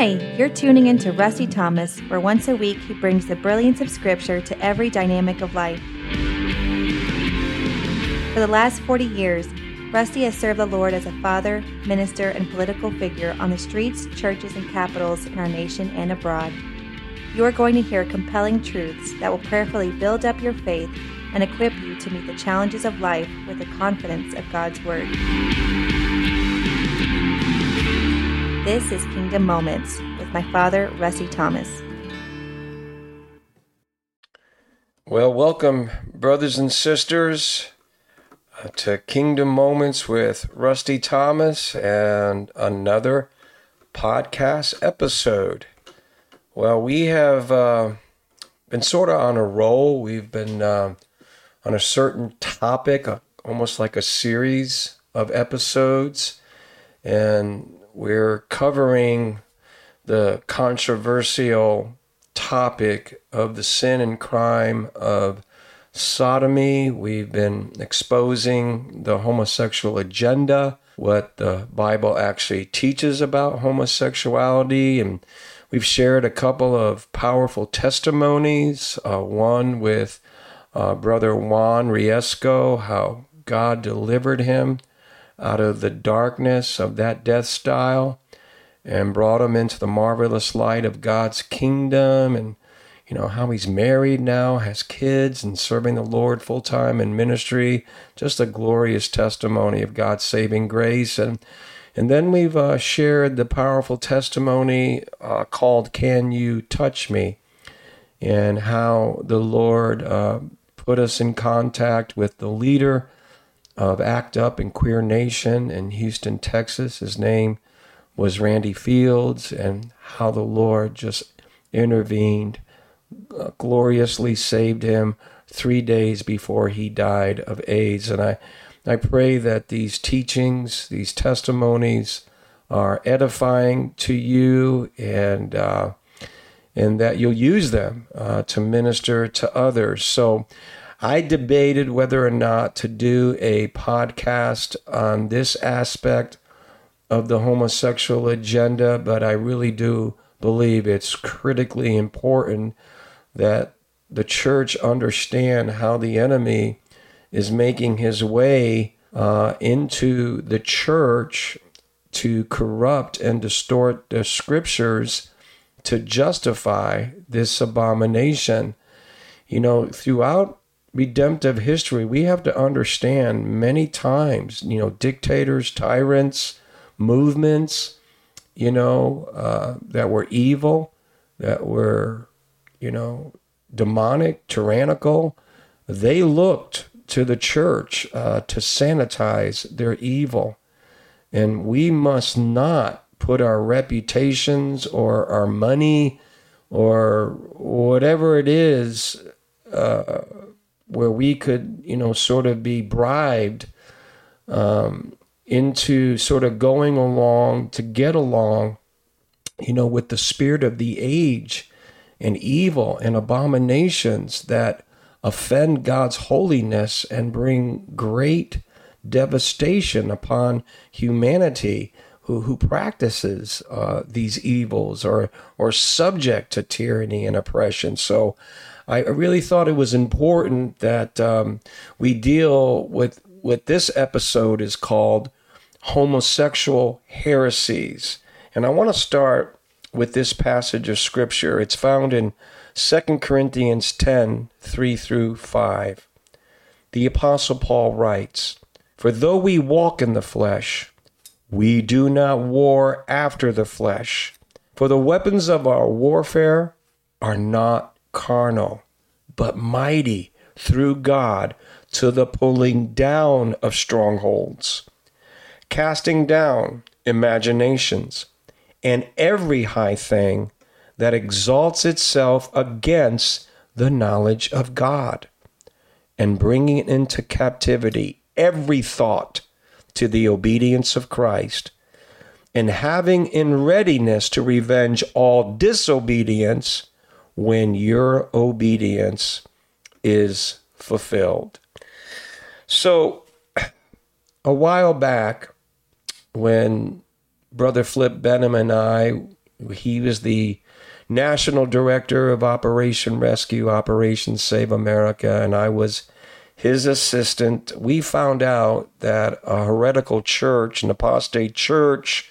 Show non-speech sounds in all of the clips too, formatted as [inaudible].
Hi, you're tuning in to Rusty Thomas, where once a week he brings the brilliance of Scripture to every dynamic of life. For the last 40 years, Rusty has served the Lord as a father, minister, and political figure on the streets, churches, and capitals in our nation and abroad. You are going to hear compelling truths that will prayerfully build up your faith and equip you to meet the challenges of life with the confidence of God's Word. This is Kingdom Moments with my father, Rusty Thomas. Well, welcome, brothers and sisters, uh, to Kingdom Moments with Rusty Thomas and another podcast episode. Well, we have uh, been sort of on a roll. We've been uh, on a certain topic, uh, almost like a series of episodes. And we're covering the controversial topic of the sin and crime of sodomy. We've been exposing the homosexual agenda, what the Bible actually teaches about homosexuality, and we've shared a couple of powerful testimonies. Uh, one with uh, Brother Juan Riesco, how God delivered him out of the darkness of that death style and brought him into the marvelous light of God's kingdom and you know how he's married now, has kids and serving the Lord full time in ministry. Just a glorious testimony of God's saving grace and and then we've uh, shared the powerful testimony uh, called "Can You Touch Me?" and how the Lord uh, put us in contact with the leader of ACT UP and Queer Nation in Houston, Texas. His name was Randy Fields, and how the Lord just intervened, uh, gloriously saved him three days before he died of AIDS. And I, I pray that these teachings, these testimonies, are edifying to you and uh, and that you'll use them uh, to minister to others. So I debated whether or not to do a podcast on this aspect of the homosexual agenda, but I really do believe it's critically important that the church understand how the enemy is making his way uh, into the church to corrupt and distort the scriptures to justify this abomination. You know, throughout redemptive history, we have to understand many times, you know, dictators, tyrants, movements, you know, uh, that were evil, that were, you know, demonic, tyrannical, they looked to the church uh, to sanitize their evil. And we must not put our reputations or our money or whatever it is uh, where we could, you know, sort of be bribed um, into sort of going along to get along, you know, with the spirit of the age and evil and abominations that offend God's holiness and bring great devastation upon humanity who, who practices uh, these evils or, or subject to tyranny and oppression. So I really thought it was important that um, we deal with what this episode is called homosexual heresies. And I want to start with this passage of scripture. It's found in 2 Corinthians 10 3 through 5. The Apostle Paul writes, For though we walk in the flesh, we do not war after the flesh. For the weapons of our warfare are not carnal, but mighty through God to the pulling down of strongholds, casting down imaginations, and every high thing that exalts itself against the knowledge of God, and bringing into captivity every thought to the obedience of Christ, and having in readiness to revenge all disobedience when your obedience is fulfilled. So, a while back, when Brother Flip Benham and I He was the national director of Operation Rescue, Operation Save America, and I was his assistant. We found out that a heretical church, an apostate church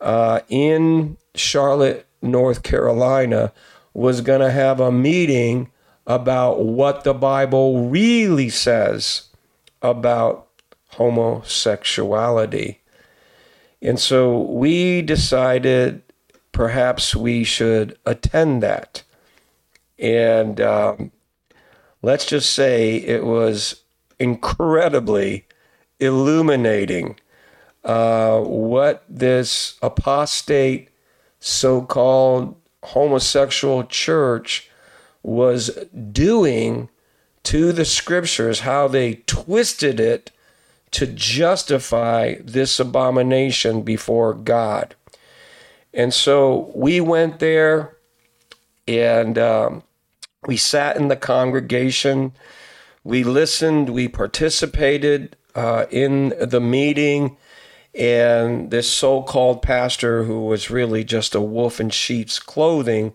uh, in Charlotte, North Carolina, was going to have a meeting about what the Bible really says about homosexuality. And so we decided perhaps we should attend that. And um, let's just say it was incredibly illuminating uh, what this apostate so called homosexual church was doing to the scriptures, how they twisted it to justify this abomination before God. And so we went there and um, we sat in the congregation. We listened, we participated uh, in the meeting. And this so called pastor, who was really just a wolf in sheep's clothing,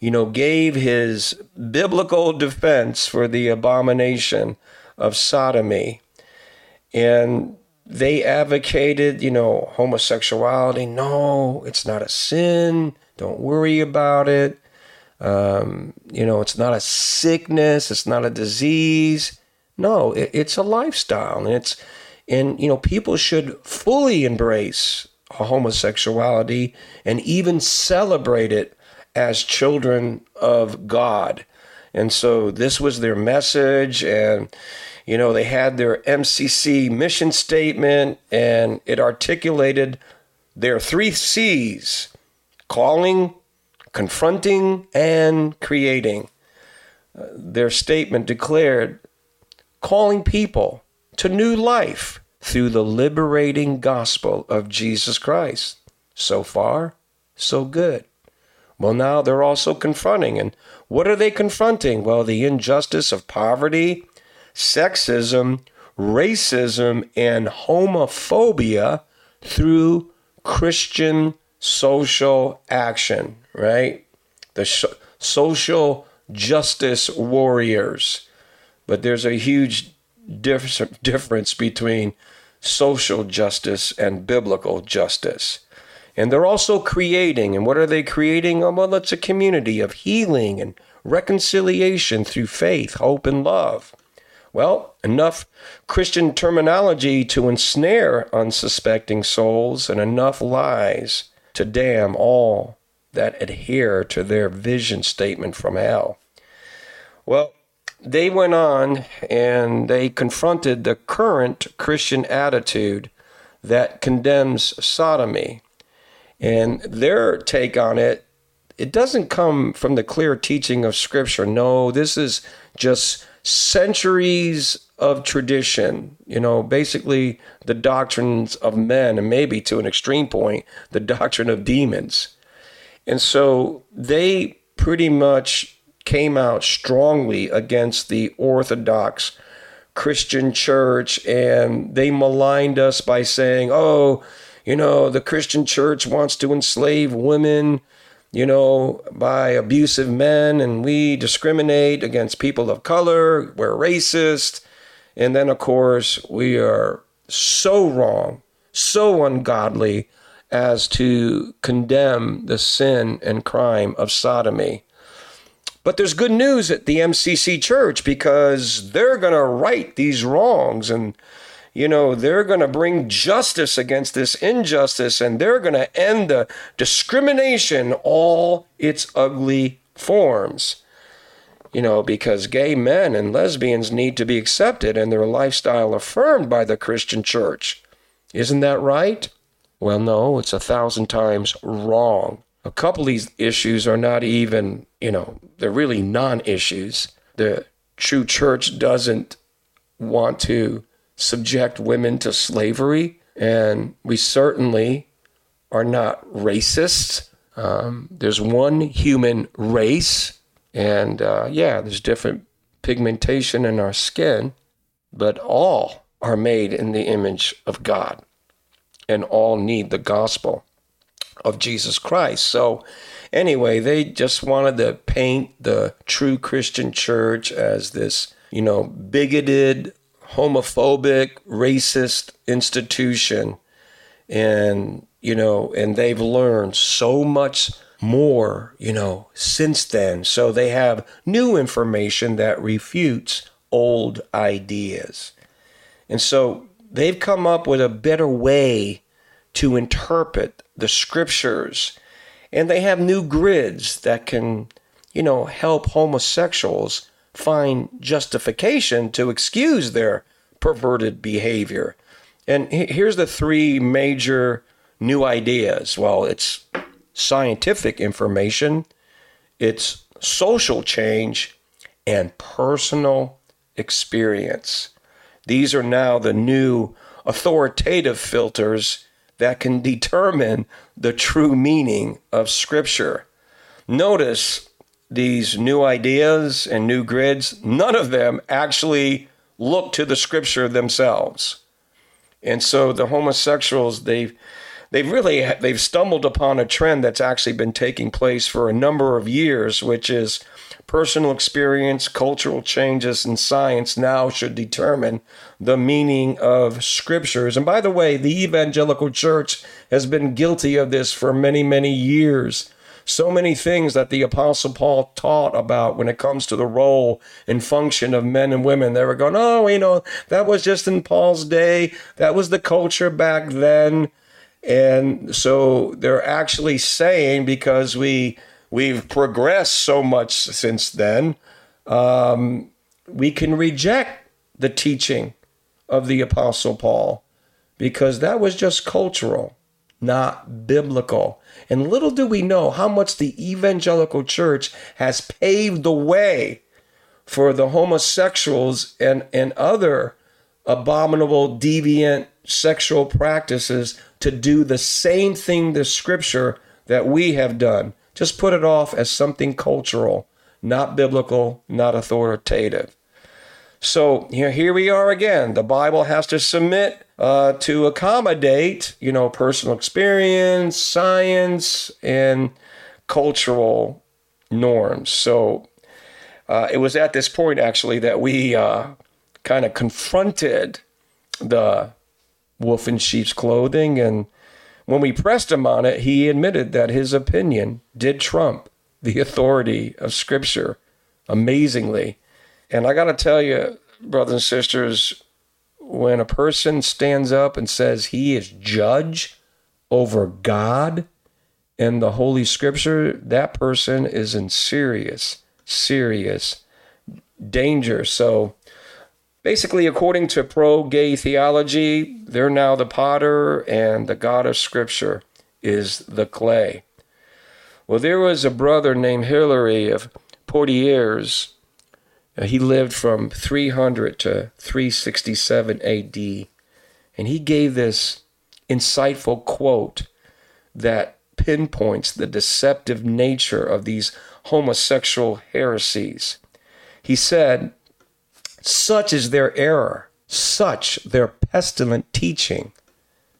you know, gave his biblical defense for the abomination of sodomy. And they advocated, you know, homosexuality. No, it's not a sin. Don't worry about it. Um, you know, it's not a sickness. It's not a disease. No, it, it's a lifestyle, and it's and you know people should fully embrace homosexuality and even celebrate it as children of God. And so this was their message, and you know, they had their MCC mission statement and it articulated their three C's calling, confronting, and creating. Uh, their statement declared calling people to new life through the liberating gospel of Jesus Christ. So far, so good. Well, now they're also confronting. And what are they confronting? Well, the injustice of poverty sexism, racism, and homophobia through Christian social action, right? The sh- social justice warriors. But there's a huge diff- difference between social justice and biblical justice. And they're also creating, and what are they creating? Oh, well, it's a community of healing and reconciliation through faith, hope, and love. Well, enough Christian terminology to ensnare unsuspecting souls and enough lies to damn all that adhere to their vision statement from hell. Well, they went on and they confronted the current Christian attitude that condemns sodomy. And their take on it, it doesn't come from the clear teaching of Scripture. No, this is just centuries of tradition, you know, basically the doctrines of men, and maybe to an extreme point, the doctrine of demons. And so they pretty much came out strongly against the Orthodox Christian church and they maligned us by saying, oh, you know, the Christian church wants to enslave women you know, by abusive men, and we discriminate against people of color, we're racist. And then, of course, we are so wrong, so ungodly as to condemn the sin and crime of sodomy. But there's good news at the MCC church because they're going to right these wrongs and you know, they're going to bring justice against this injustice and they're going to end the discrimination, all its ugly forms. You know, because gay men and lesbians need to be accepted and their lifestyle affirmed by the Christian church. Isn't that right? Well, no, it's a thousand times wrong. A couple of these issues are not even, you know, they're really non issues. The true church doesn't want to subject women to slavery, and we certainly are not racist. Um, there's one human race, and uh, yeah, there's different pigmentation in our skin, but all are made in the image of God, and all need the gospel. Of Jesus Christ. So, anyway, they just wanted to paint the true Christian church as this, you know, bigoted, homophobic, racist institution. And, you know, and they've learned so much more, you know, since then. So they have new information that refutes old ideas. And so they've come up with a better way to interpret the scriptures. And they have new grids that can, you know, help homosexuals find justification to excuse their perverted behavior. And here's the three major new ideas. Well, it's scientific information, it's social change, and personal experience. These are now the new authoritative filters that can determine the true meaning of Scripture. Notice these new ideas and new grids, none of them actually look to the Scripture themselves. And so the homosexuals, they've they've really they've stumbled upon a trend that's actually been taking place for a number of years, which is personal experience, cultural changes, and science now should determine the meaning of scriptures. And by the way, the evangelical church has been guilty of this for many, many years. So many things that the Apostle Paul taught about when it comes to the role and function of men and women. They were going, oh, you know, that was just in Paul's day. That was the culture back then. And so they're actually saying because we we've progressed so much since then, um, we can reject the teaching of the Apostle Paul because that was just cultural, not biblical. And little do we know how much the evangelical church has paved the way for the homosexuals and, and other abominable, deviant sexual practices to do the same thing the scripture that we have done just put it off as something cultural, not biblical, not authoritative. So here, here we are again. The Bible has to submit uh, to accommodate, you know, personal experience, science, and cultural norms. So uh, it was at this point, actually, that we uh, kind of confronted the wolf in sheep's clothing and when we pressed him on it, he admitted that his opinion did trump the authority of Scripture amazingly. And I got to tell you, brothers and sisters, when a person stands up and says he is judge over God and the Holy Scripture, that person is in serious, serious danger. So basically, according to pro gay theology, they're now the potter and the God of Scripture is the clay. Well, there was a brother named Hilary of Poitiers. Uh, he lived from 300 to 367 AD, and he gave this insightful quote that pinpoints the deceptive nature of these homosexual heresies. He said, such is their error, such their pestilent teaching.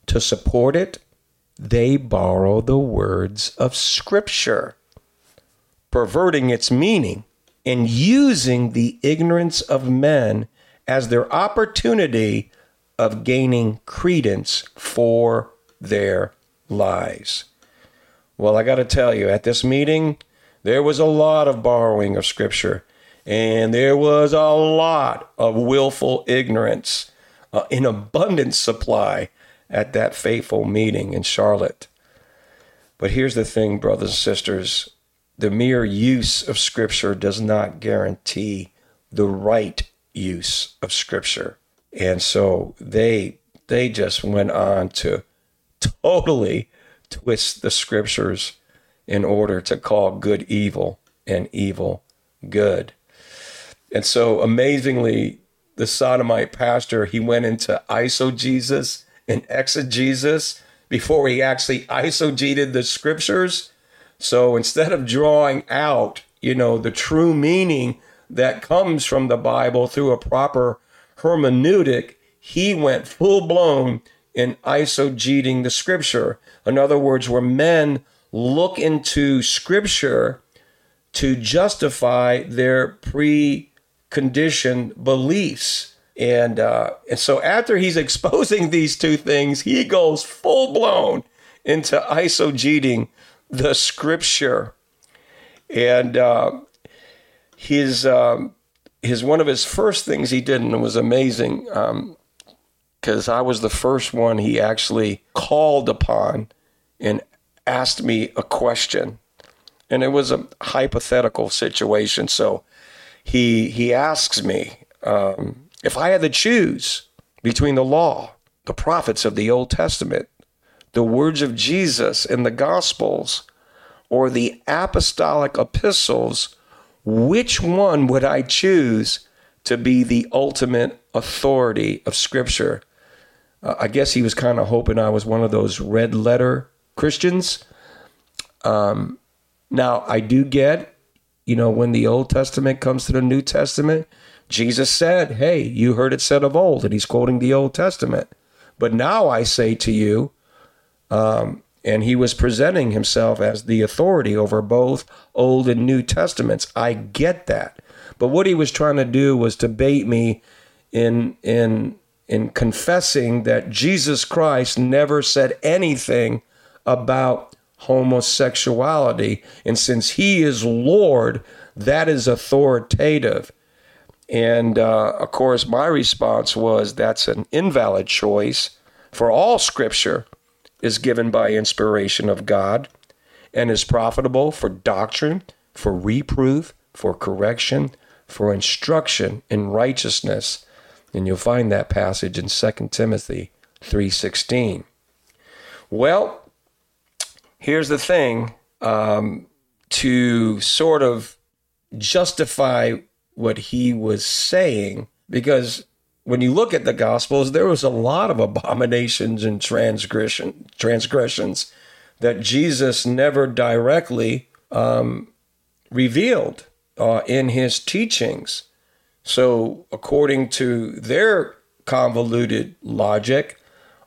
To support it, they borrow the words of Scripture, perverting its meaning and using the ignorance of men as their opportunity of gaining credence for their lies. Well, I got to tell you, at this meeting, there was a lot of borrowing of Scripture. And there was a lot of willful ignorance uh, in abundant supply at that fateful meeting in Charlotte. But here's the thing, brothers and sisters the mere use of Scripture does not guarantee the right use of Scripture. And so they they just went on to totally twist the scriptures in order to call good evil and evil good. And so amazingly, the sodomite pastor, he went into eisegesis and exegesis before he actually eisegeted the scriptures. So instead of drawing out, you know, the true meaning that comes from the Bible through a proper hermeneutic, he went full blown in eisegeting the scripture. In other words, where men look into scripture to justify their preconditioned beliefs. And uh, and so after he's [laughs] exposing these two things, he goes full blown into eisegeting the scripture. And uh, his um, his one of his first things he did, and it was amazing, because um, I was the first one he actually called upon and asked me a question, and it was a hypothetical situation. So he he asks me um, if I had to choose between the law, the prophets of the Old Testament, the words of Jesus in the Gospels, or the apostolic epistles which one would I choose to be the ultimate authority of Scripture? Uh, I guess he was kind of hoping I was one of those red letter Christians. Um, now, I do get, you know, when the Old Testament comes to the New Testament, Jesus said, Hey, you heard it said of old, and he's quoting the Old Testament. But now I say to you, um, and he was presenting himself as the authority over both Old and New Testaments. I get that. But what he was trying to do was to bait me in in in confessing that Jesus Christ never said anything about homosexuality and since he is Lord, that is authoritative. And uh, of course, my response was that's an invalid choice for all scripture is given by inspiration of God and is profitable for doctrine, for reproof, for correction, for instruction in righteousness. And you'll find that passage in 2 Timothy 3:16. Well, here's the thing um, to sort of justify what he was saying, because when you look at the gospels there was a lot of abominations and transgression transgressions that jesus never directly um, revealed uh, in his teachings. So according to their convoluted logic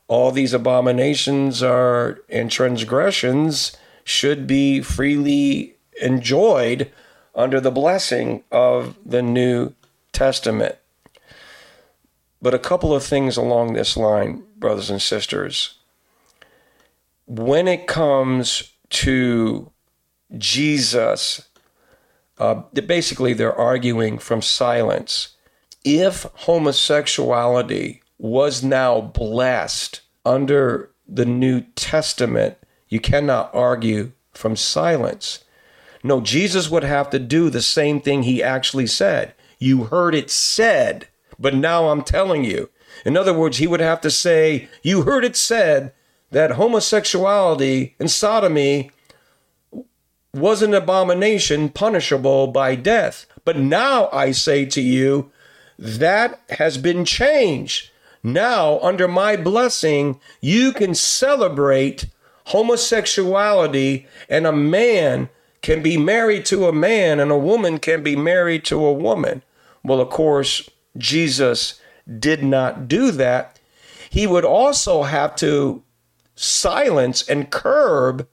all these abominations are and transgressions should be freely enjoyed under the blessing of the new testament but a couple of things along this line, brothers and sisters. When it comes to Jesus, uh, basically they're arguing from silence. If homosexuality was now blessed under the New Testament, you cannot argue from silence. No, Jesus would have to do the same thing he actually said. You heard it said but now I'm telling you. In other words, he would have to say, You heard it said that homosexuality and sodomy was an abomination punishable by death. But now I say to you, that has been changed. Now, under my blessing, you can celebrate homosexuality, and a man can be married to a man, and a woman can be married to a woman. Well, of course, Jesus did not do that, he would also have to silence and curb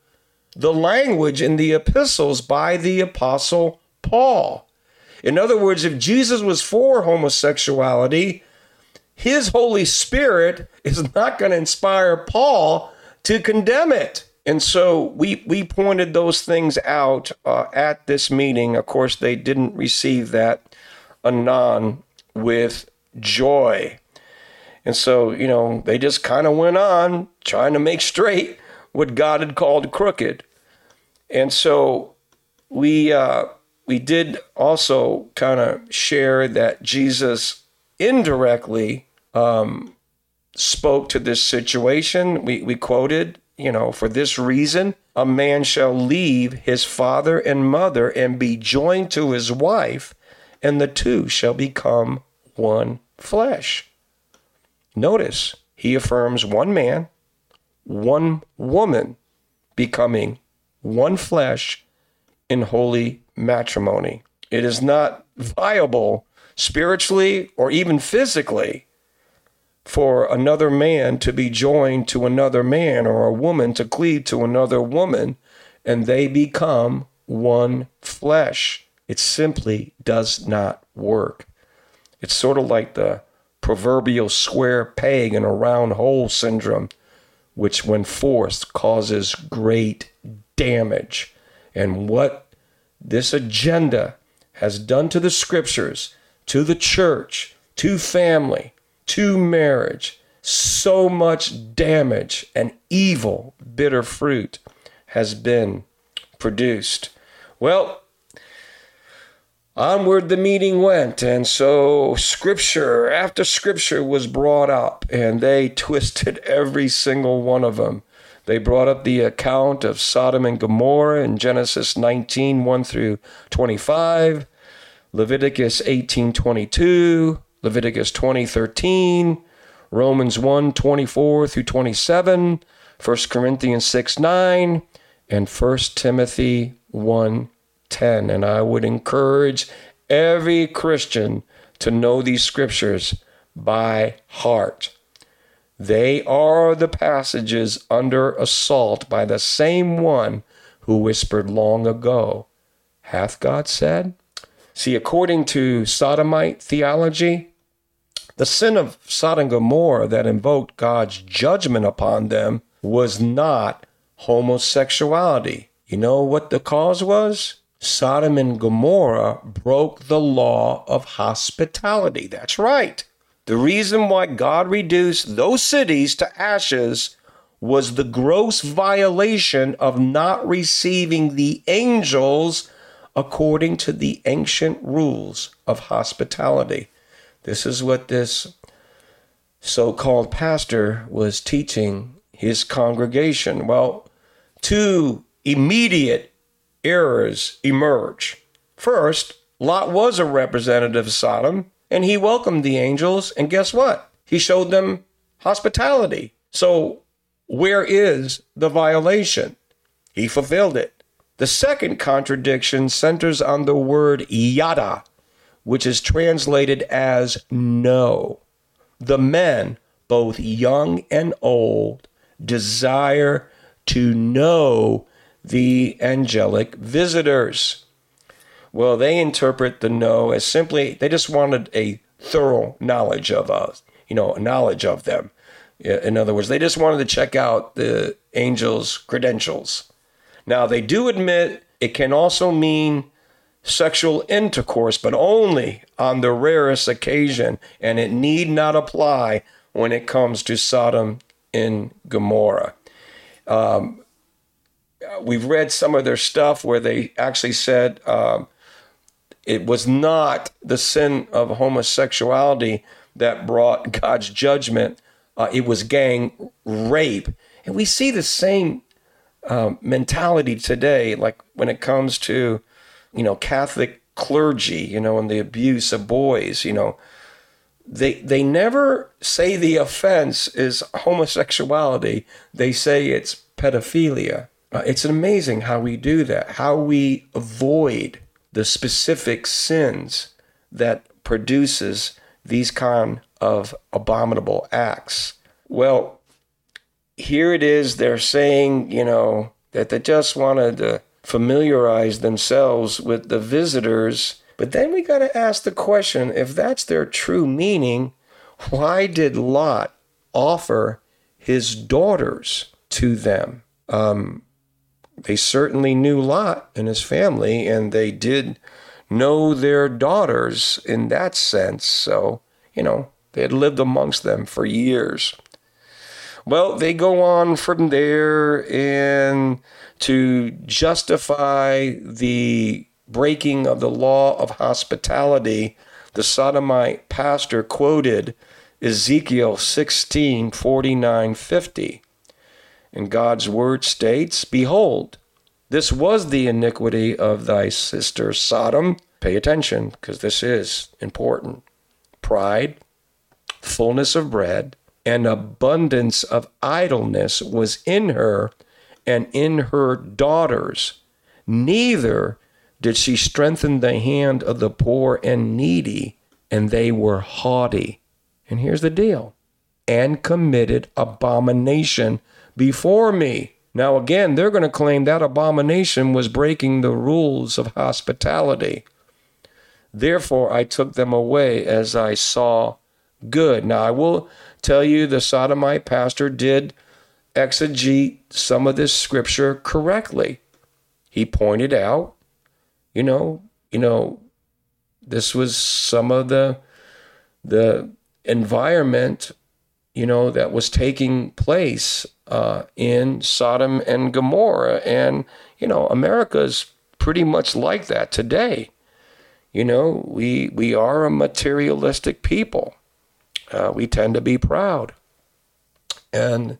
the language in the epistles by the apostle Paul. In other words, if Jesus was for homosexuality, his Holy Spirit is not going to inspire Paul to condemn it. And so we, we pointed those things out uh, at this meeting. Of course, they didn't receive that anon with joy. And so, you know, they just kind of went on trying to make straight what God had called crooked. And so we uh, we did also kind of share that Jesus indirectly um, spoke to this situation. We, we quoted, you know, for this reason, a man shall leave his father and mother and be joined to his wife, and the two shall become one flesh. Notice he affirms one man, one woman becoming one flesh in holy matrimony. It is not viable spiritually or even physically for another man to be joined to another man or a woman to cleave to another woman and they become one flesh. It simply does not work. It's sort of like the proverbial square peg in a round hole syndrome, which, when forced, causes great damage. And what this agenda has done to the scriptures, to the church, to family, to marriage, so much damage and evil, bitter fruit has been produced. Well, onward the meeting went, and so scripture after scripture was brought up, and they twisted [laughs] every single one of them. They brought up the account of Sodom and Gomorrah in Genesis 19 1 through 25, Leviticus 18 22, Leviticus 20 13, Romans 1 24 through 27, 1 Corinthians 6 9, and 1 Timothy 1 10. And I would encourage every Christian to know these scriptures by heart. They are the passages under assault by the same one who whispered long ago, Hath God said? See, according to Sodomite theology, the sin of Sodom and Gomorrah that invoked God's judgment upon them was not homosexuality. You know what the cause was? Sodom and Gomorrah broke the law of hospitality. That's right. The reason why God reduced those cities to ashes was the gross violation of not receiving the angels according to the ancient rules of hospitality. This is what this so called pastor was teaching his congregation. Well, two immediate errors emerge. First, Lot was a representative of Sodom, and he welcomed the angels, and guess what? He showed them hospitality. So, where is the violation? He fulfilled it. The second contradiction centers on the word yada, which is translated as know. The men, both young and old, desire to know the angelic visitors. Well, they interpret the know as simply, they just wanted a thorough knowledge of us, you know, knowledge of them. In other words, they just wanted to check out the angel's credentials. Now, they do admit it can also mean sexual intercourse, but only on the rarest occasion, and it need not apply when it comes to Sodom and Gomorrah. Um, we've read some of their stuff where they actually said um, it was not the sin of homosexuality that brought God's judgment. Uh, it was gang rape. And we see the same um, mentality today, like when it comes to, you know, Catholic clergy, you know, and the abuse of boys, you know. They, they never say the offense is homosexuality. They say it's pedophilia. Uh, it's amazing how we do that, how we avoid the specific sins that produces these kind of abominable acts. Well, here it is, they're saying, you know, that they just wanted to familiarize themselves with the visitors. But then we got to ask the question if that's their true meaning, why did Lot offer his daughters to them? Um, they certainly knew Lot and his family, and they did know their daughters in that sense. So, you know, they had lived amongst them for years. Well, they go on from there and to justify the breaking of the law of hospitality, the Sodomite pastor quoted Ezekiel 16 49 50. And God's word states, Behold, this was the iniquity of thy sister Sodom. Pay attention, because this is important. Pride, fullness of bread, and abundance of idleness was in her and in her daughters. Neither did she strengthen the hand of the poor and needy, and they were haughty. And here's the deal and committed abomination before me. Now, again, they're going to claim that abomination was breaking the rules of hospitality. Therefore, I took them away as I saw good. Now, I will tell you the Sodomite pastor did exegete some of this scripture correctly. He pointed out, you know, you know, this was some of the the environment, you know, that was taking place uh, in Sodom and Gomorrah, and you know, America's pretty much like that today. You know, we we are a materialistic people. Uh, we tend to be proud, and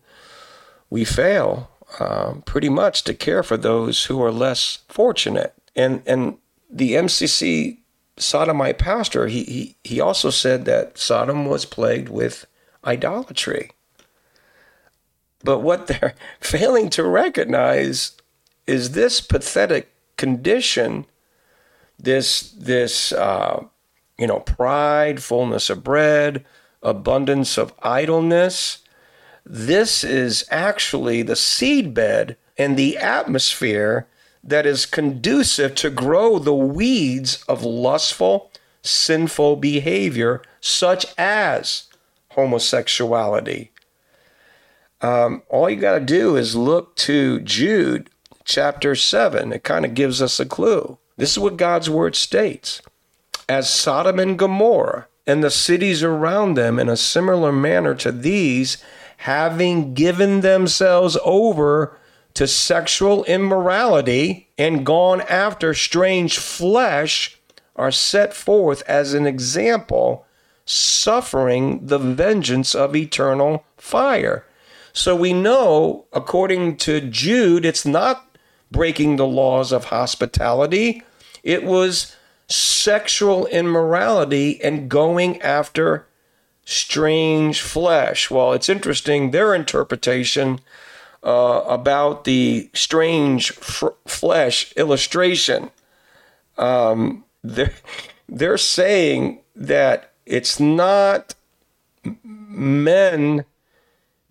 we fail um, pretty much to care for those who are less fortunate. And and the MCC Sodomite pastor, he, he, he also said that Sodom was plagued with idolatry. But what they're [laughs] failing to recognize is this pathetic condition, this this uh, you know pride, fullness of bread, abundance of idleness. This is actually the seedbed and the atmosphere that is conducive to grow the weeds of lustful, sinful behavior, such as homosexuality. Um, all you got to do is look to Jude chapter 7. It kind of gives us a clue. This is what God's word states. As Sodom and Gomorrah and the cities around them in a similar manner to these, having given themselves over to sexual immorality and gone after strange flesh are set forth as an example, suffering the vengeance of eternal fire. So we know, according to Jude, it's not breaking the laws of hospitality, it was sexual immorality and going after strange flesh. Well, it's interesting, their interpretation uh, about the strange fr- flesh illustration. Um, they're, they're saying that it's not men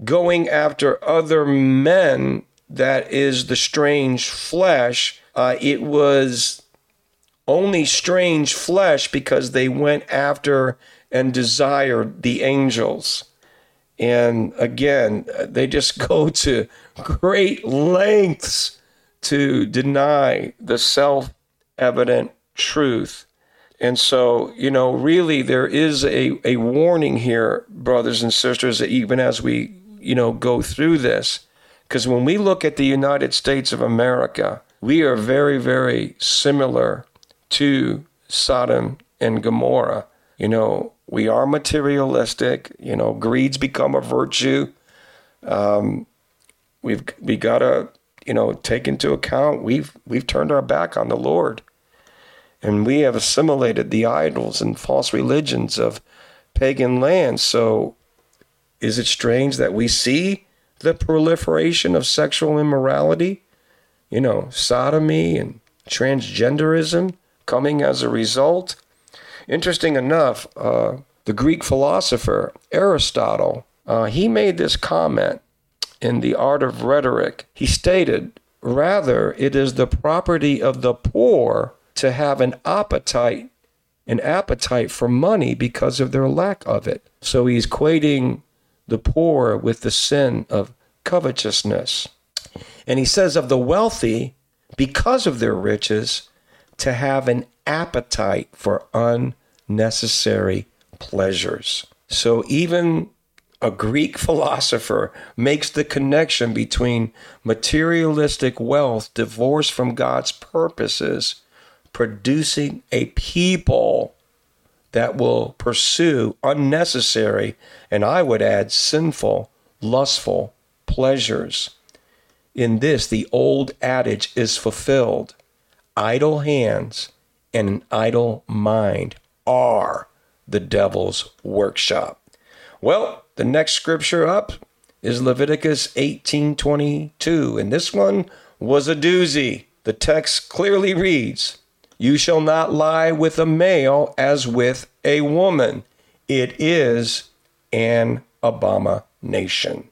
going after other men that is the strange flesh. Uh, it was only strange flesh because they went after and desired the angels. And again, they just [laughs] go to great lengths to deny the self evident truth. And so, you know, really there is a, a warning here, brothers and sisters, even as we, you know, go through this. Because when we look at the United States of America, we are very, very similar to Sodom and Gomorrah. You know, we are materialistic. You know, greed's become a virtue. Um, we've we gotta you know take into account we've we've turned our back on the Lord, and we have assimilated the idols and false religions of pagan lands. So, is it strange that we see the proliferation of sexual immorality? You know, sodomy and transgenderism coming as a result. Interesting enough, uh, the Greek philosopher Aristotle, uh, he made this comment in The Art of Rhetoric. He stated, Rather, it is the property of the poor to have an appetite, an appetite for money because of their lack of it. So he's equating the poor with the sin of covetousness. And he says of the wealthy, because of their riches, to have an appetite for unnecessary pleasures. So even a Greek philosopher makes the connection between materialistic wealth divorced from God's purposes, producing a people that will pursue unnecessary, and I would add sinful, lustful pleasures. In this, the old adage is fulfilled idle hands and an idle mind are the devil's workshop. Well, the next scripture up is Leviticus 18:22, and this one was a doozy. The text clearly reads, "You shall not lie with a male as with a woman. It is an abomination.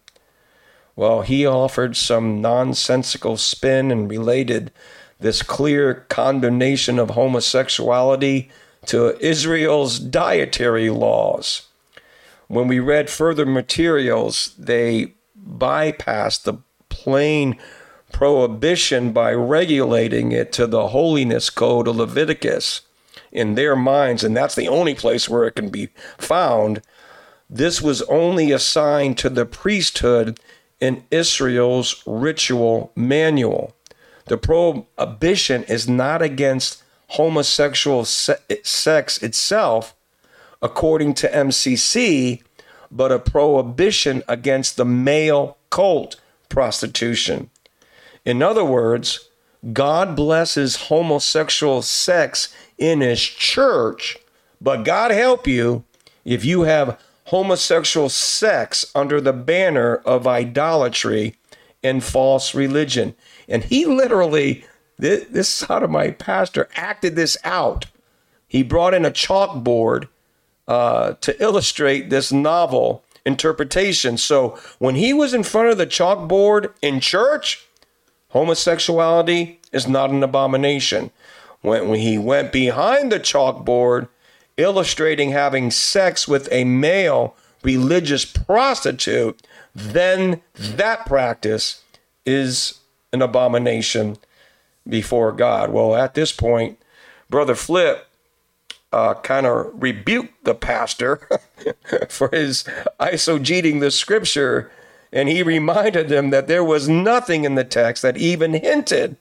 Well, he offered some nonsensical spin and related this clear condemnation of homosexuality to Israel's dietary laws. When we read further materials, they bypassed the plain prohibition by regulating it to the holiness code of Leviticus in their minds, and that's the only place where it can be found. This was only assigned to the priesthood in Israel's ritual manual. The prohibition is not against homosexual se- sex itself, according to MCC, but a prohibition against the male cult prostitution. In other words, God blesses homosexual sex in his church, but God help you if you have homosexual sex under the banner of idolatry and false religion. And he literally, this, this sodomite pastor acted this out. He brought in a chalkboard uh, to illustrate this novel interpretation. So when he was in front of the chalkboard in church, homosexuality is not an abomination. When, when he went behind the chalkboard, illustrating having sex with a male religious prostitute, then that practice is an abomination before God. Well, at this point, Brother Flip uh, kind of rebuked the pastor [laughs] for his eisegeting the scripture, and he reminded them that there was nothing in the text that even hinted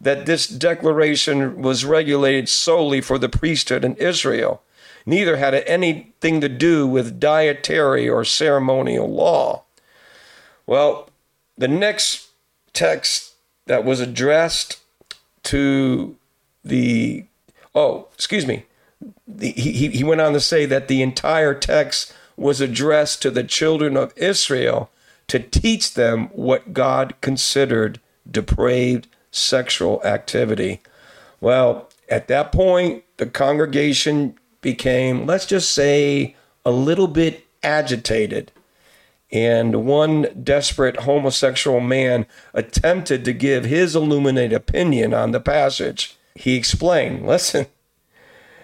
that this declaration was regulated solely for the priesthood in Israel. Neither had it anything to do with dietary or ceremonial law. Well, the next text that was addressed to the, oh, excuse me, the, he, he went on to say that the entire text was addressed to the children of Israel to teach them what God considered depraved sexual activity. Well, at that point, the congregation became, let's just say, a little bit agitated. And one desperate homosexual man attempted to give his illuminated opinion on the passage. He explained, [laughs] listen,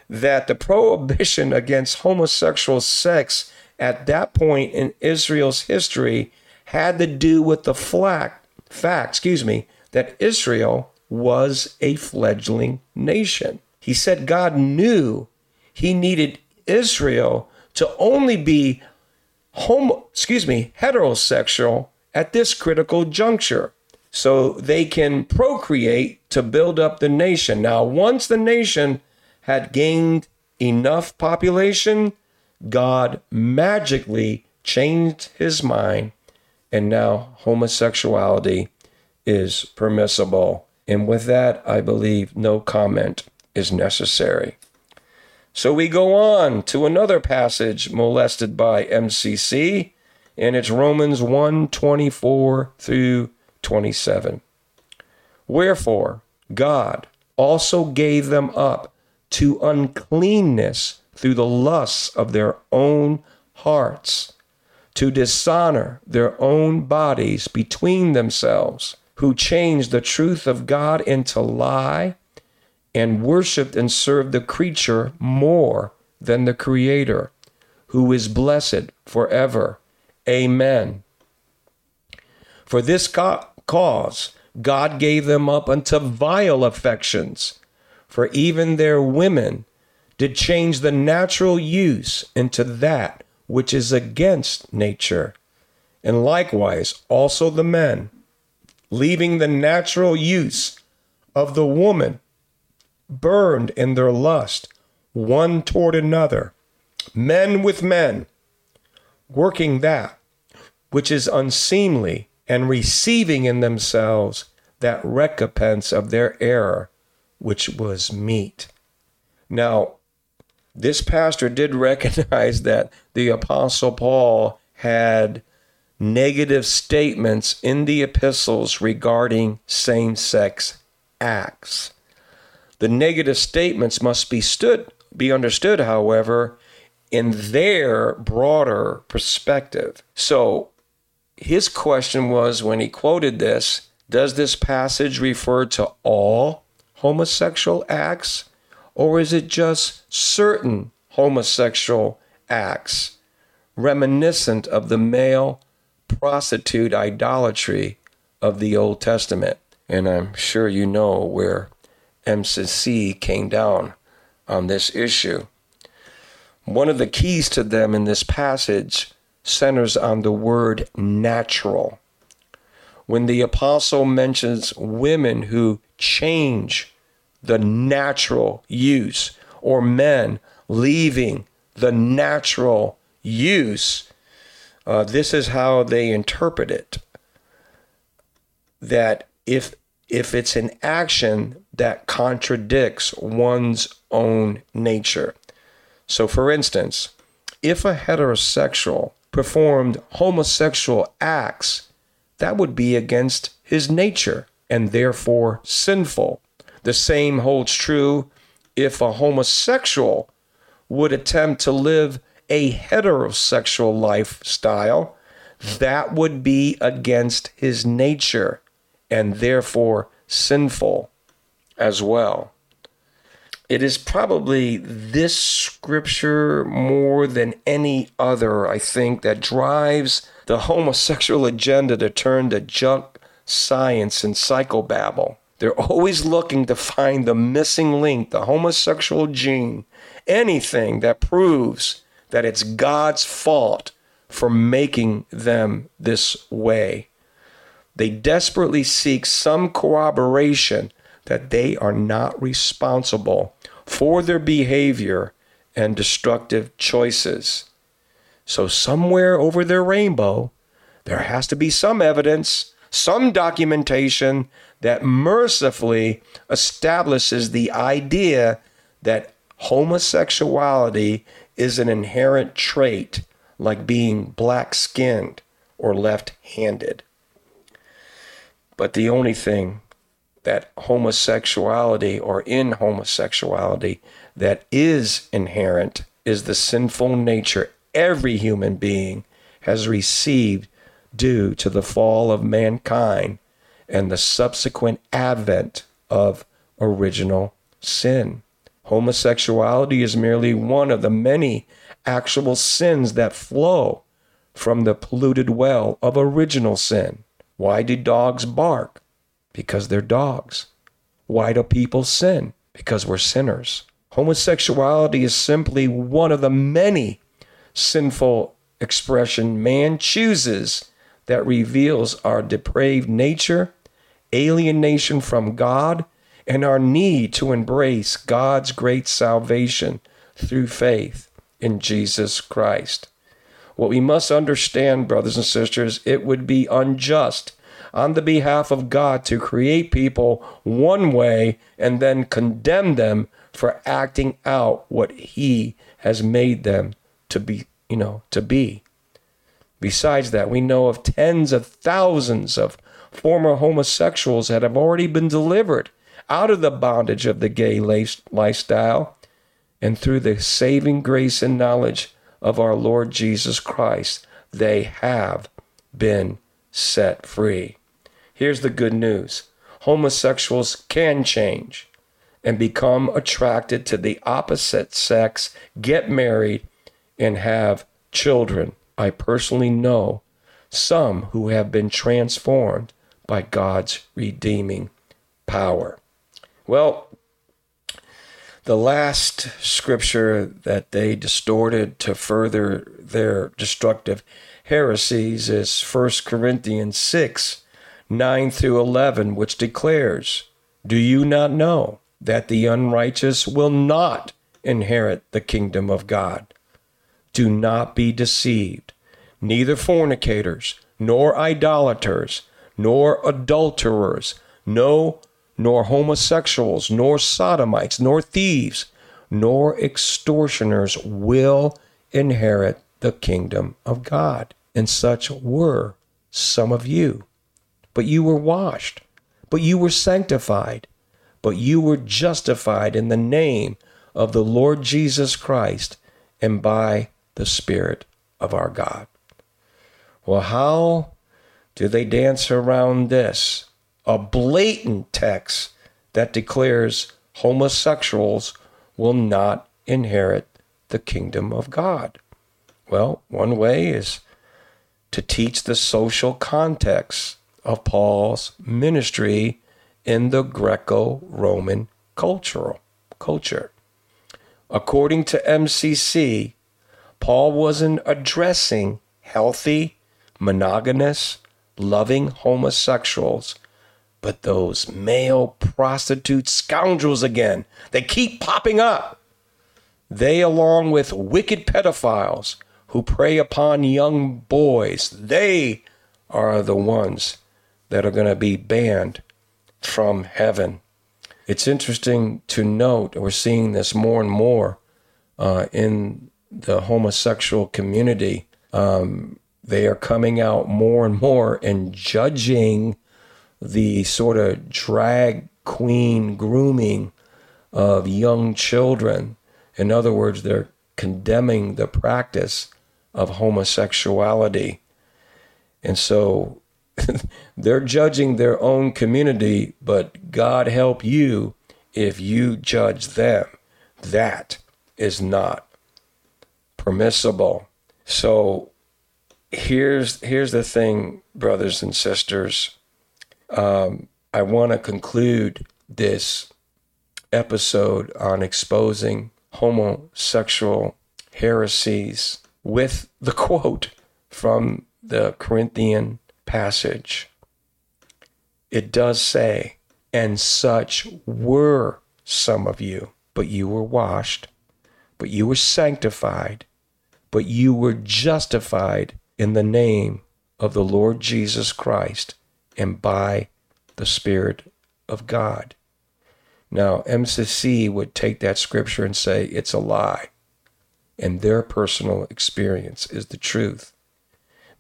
that the prohibition against homosexual sex at that point in Israel's history had to do with the fact, fact, excuse me, that Israel was a fledgling nation. He said God knew he needed Israel to only be homo, excuse me, heterosexual at this critical juncture so they can procreate to build up the nation. Now, once the nation had gained enough population, God magically changed his mind, and now homosexuality is permissible. And with that, I believe no comment is necessary. So we go on to another passage molested by MCC, and it's Romans 1 24 through 27. Wherefore, God also gave them up to uncleanness through the lusts of their own hearts, to dishonor their own bodies between themselves, who changed the truth of God into lie and worshiped and served the creature more than the Creator, who is blessed forever. Amen. For this cause, God gave them up unto vile affections for even their women did change the natural use into that which is against nature. And likewise, also the men, leaving the natural use of the woman, burned in their lust one toward another, men with men, working that which is unseemly, and receiving in themselves that recompense of their error which was meet. Now, this pastor did [laughs] recognize that the Apostle Paul had negative statements in the epistles regarding same sex acts. The negative statements must be stood be understood, however, in their broader perspective. So his question was when he quoted this Does this passage refer to all homosexual acts, or is it just certain homosexual acts reminiscent of the male prostitute idolatry of the Old Testament? And I'm sure you know where MCC came down on this issue. One of the keys to them in this passage centers on the word natural. When the apostle mentions women who change the natural use or men leaving the natural use, uh, this is how they interpret it. That if if it's an action that contradicts one's own nature. So, for instance, if a heterosexual performed homosexual acts, that would be against his nature and therefore sinful. The same holds true if a homosexual would attempt to live a heterosexual lifestyle, that would be against his nature and therefore sinful as well. It is probably this scripture more than any other, I think, that drives the homosexual agenda to turn to junk science and psychobabble. They're always looking to find the missing link, the homosexual gene, anything that proves that it's God's fault for making them this way. They desperately seek some corroboration that they are not responsible for their behavior and destructive choices. So, somewhere over their rainbow, there has to be some evidence, some documentation that mercifully establishes the idea that homosexuality is an inherent trait, like being black skinned or left handed. But the only thing that homosexuality or in homosexuality that is inherent is the sinful nature every human being has received due to the fall of mankind and the subsequent advent of original sin. Homosexuality is merely one of the many actual sins that flow from the polluted well of original sin. Why do dogs bark? Because they're dogs. Why do people sin? Because we're sinners. Homosexuality is simply one of the many sinful expression man chooses that reveals our depraved nature, alienation from God, and our need to embrace God's great salvation through faith in Jesus Christ. What we must understand, brothers and sisters, it would be unjust on the behalf of God to create people one way and then condemn them for acting out what He has made them to be, you know, to be. Besides that, we know of tens of thousands of former homosexuals that have already been delivered out of the bondage of the gay lifestyle and through the saving grace and knowledge of our Lord Jesus Christ, they have been set free. Here's the good news homosexuals can change and become attracted to the opposite sex, get married, and have children. I personally know some who have been transformed by God's redeeming power. Well, the last scripture that they distorted to further their destructive heresies is 1 Corinthians 6 9 through 11, which declares, Do you not know that the unrighteous will not inherit the kingdom of God? Do not be deceived. Neither fornicators, nor idolaters, nor adulterers, no nor homosexuals, nor sodomites, nor thieves, nor extortioners will inherit the kingdom of God. And such were some of you. But you were washed, but you were sanctified, but you were justified in the name of the Lord Jesus Christ and by the Spirit of our God. Well, how do they dance around this? A blatant text that declares homosexuals will not inherit the kingdom of God. Well, one way is to teach the social context of Paul's ministry in the Greco-Roman cultural culture. According to MCC, Paul wasn't addressing healthy, monogamous, loving homosexuals, but those male prostitute scoundrels again. They keep popping up. They, along with wicked pedophiles who prey upon young boys, they are the ones that are going to be banned from heaven. It's interesting to note, we're seeing this more and more uh, in the homosexual community. Um, they are coming out more and more and judging the sort of drag queen grooming of young children. In other words, they're condemning the practice of homosexuality. And so [laughs] they're judging their own community, but God help you if you judge them. That is not permissible. So here's here's the thing, brothers and sisters. Um, I want to conclude this episode on exposing homosexual heresies with the quote from the Corinthian passage. It does say, and such were some of you, but you were washed, but you were sanctified, but you were justified in the name of the Lord Jesus Christ and by the Spirit of God. Now, MCC would take that scripture and say it's a lie, and their personal experience is the truth.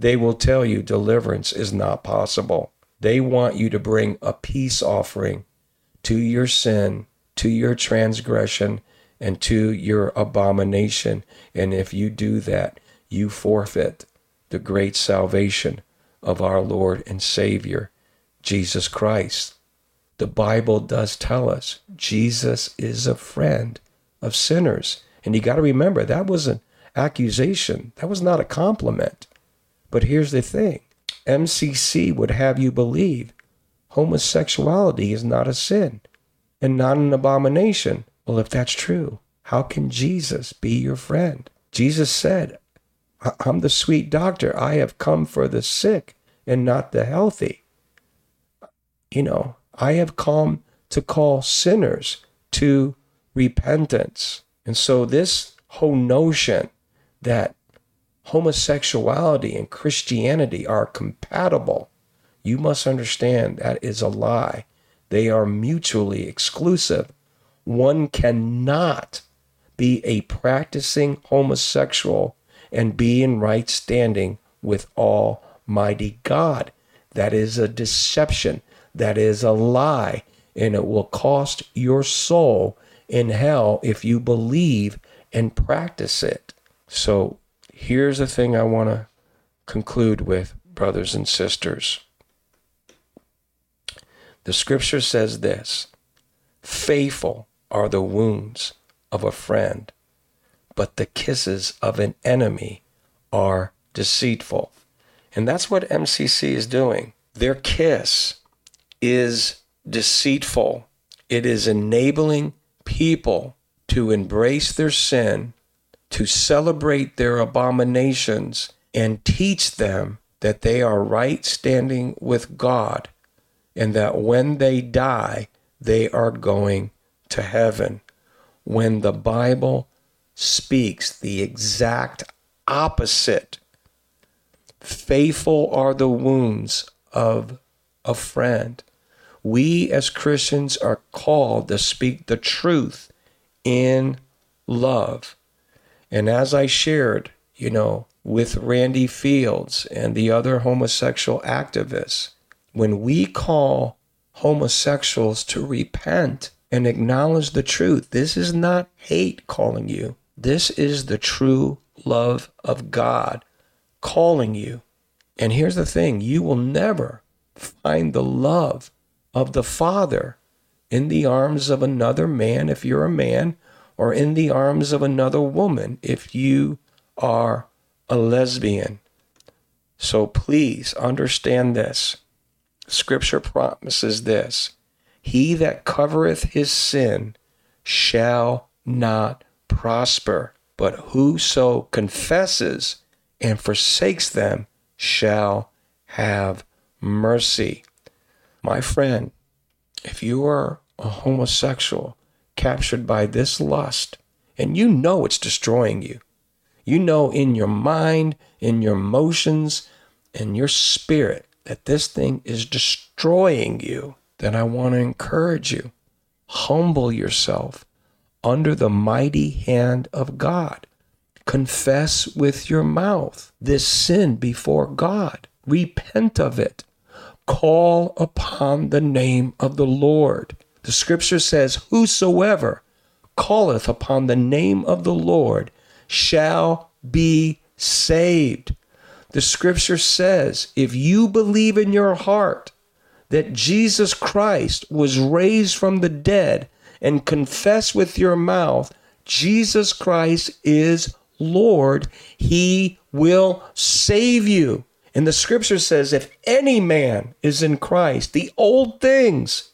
They will tell you deliverance is not possible. They want you to bring a peace offering to your sin, to your transgression, and to your abomination. And if you do that, you forfeit the great salvation of our Lord and Savior, Jesus Christ. The Bible does tell us Jesus is a friend of sinners. And you got to remember, that was an accusation, that was not a compliment. But here's the thing MCC would have you believe homosexuality is not a sin and not an abomination. Well, if that's true, how can Jesus be your friend? Jesus said, I'm the sweet doctor. I have come for the sick and not the healthy. You know, I have come to call sinners to repentance. And so, this whole notion that homosexuality and Christianity are compatible, you must understand that is a lie. They are mutually exclusive. One cannot be a practicing homosexual and be in right standing with Almighty God. That is a deception. That is a lie. And it will cost your soul in hell if you believe and practice it. So here's the thing I want to conclude with, brothers and sisters. The scripture says this Faithful are the wounds of a friend, but the kisses of an enemy are deceitful. And that's what MCC is doing. Their kiss is deceitful, it is enabling people to embrace their sin to celebrate their abominations and teach them that they are right standing with God and that when they die, they are going to heaven. When the Bible speaks the exact opposite, faithful are the wounds of a friend. We as Christians are called to speak the truth in love. And as I shared, you know, with Randy Fields and the other homosexual activists, when we call homosexuals to repent and acknowledge the truth, this is not hate calling you. This is the true love of God calling you. And here's the thing you will never find the love of the Father in the arms of another man if you're a man, or in the arms of another woman if you are a lesbian. So please understand this. Scripture promises this He that covereth his sin shall not prosper, but whoso confesses and forsakes them shall have mercy. My friend, if you are a homosexual captured by this lust, and you know it's destroying you, you know in your mind, in your emotions, in your spirit that this thing is destroying you, then I want to encourage you. Humble yourself under the mighty hand of God. Confess with your mouth this sin before God. Repent of it. Call upon the name of the Lord. The scripture says, Whosoever calleth upon the name of the Lord shall be saved. The scripture says, If you believe in your heart that Jesus Christ was raised from the dead and confess with your mouth Jesus Christ is Lord, he will save you. And the scripture says, if any man is in Christ, the old things,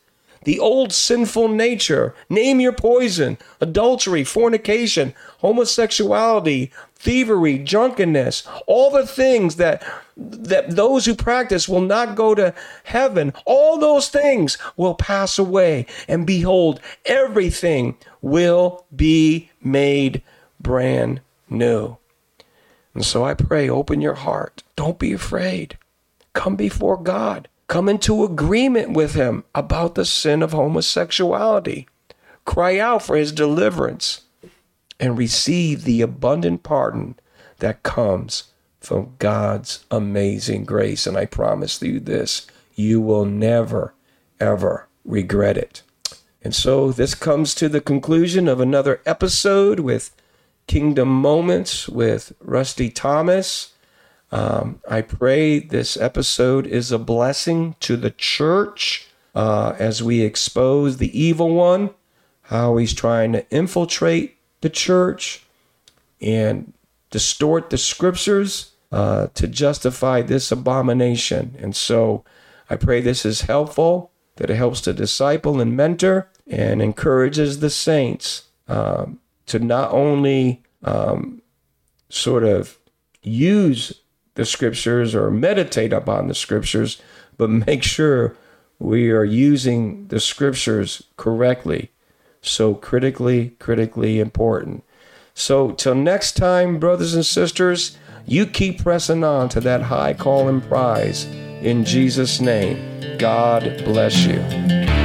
the old sinful nature, name your poison, adultery, fornication, homosexuality, thievery, drunkenness, all the things that that those who practice will not go to heaven. All those things will pass away, and behold, everything will be made brand new. And so I pray, open your heart. Don't be afraid. Come before God. Come into agreement with Him about the sin of homosexuality. Cry out for His deliverance and receive the abundant pardon that comes from God's amazing grace. And I promise you this you will never, ever regret it. And so this comes to the conclusion of another episode with Kingdom Moments with Rusty Thomas. Um, I pray this episode is a blessing to the church uh, as we expose the evil one, how he's trying to infiltrate the church and distort the scriptures uh, to justify this abomination. And so I pray this is helpful, that it helps to disciple and mentor and encourages the saints um, to not only um, sort of use the scriptures or meditate upon the scriptures, but [laughs] make sure we are using the scriptures correctly. So critically, critically important. So till next time, brothers and sisters, you keep pressing on to that high call and prize. In Jesus' name, God bless you.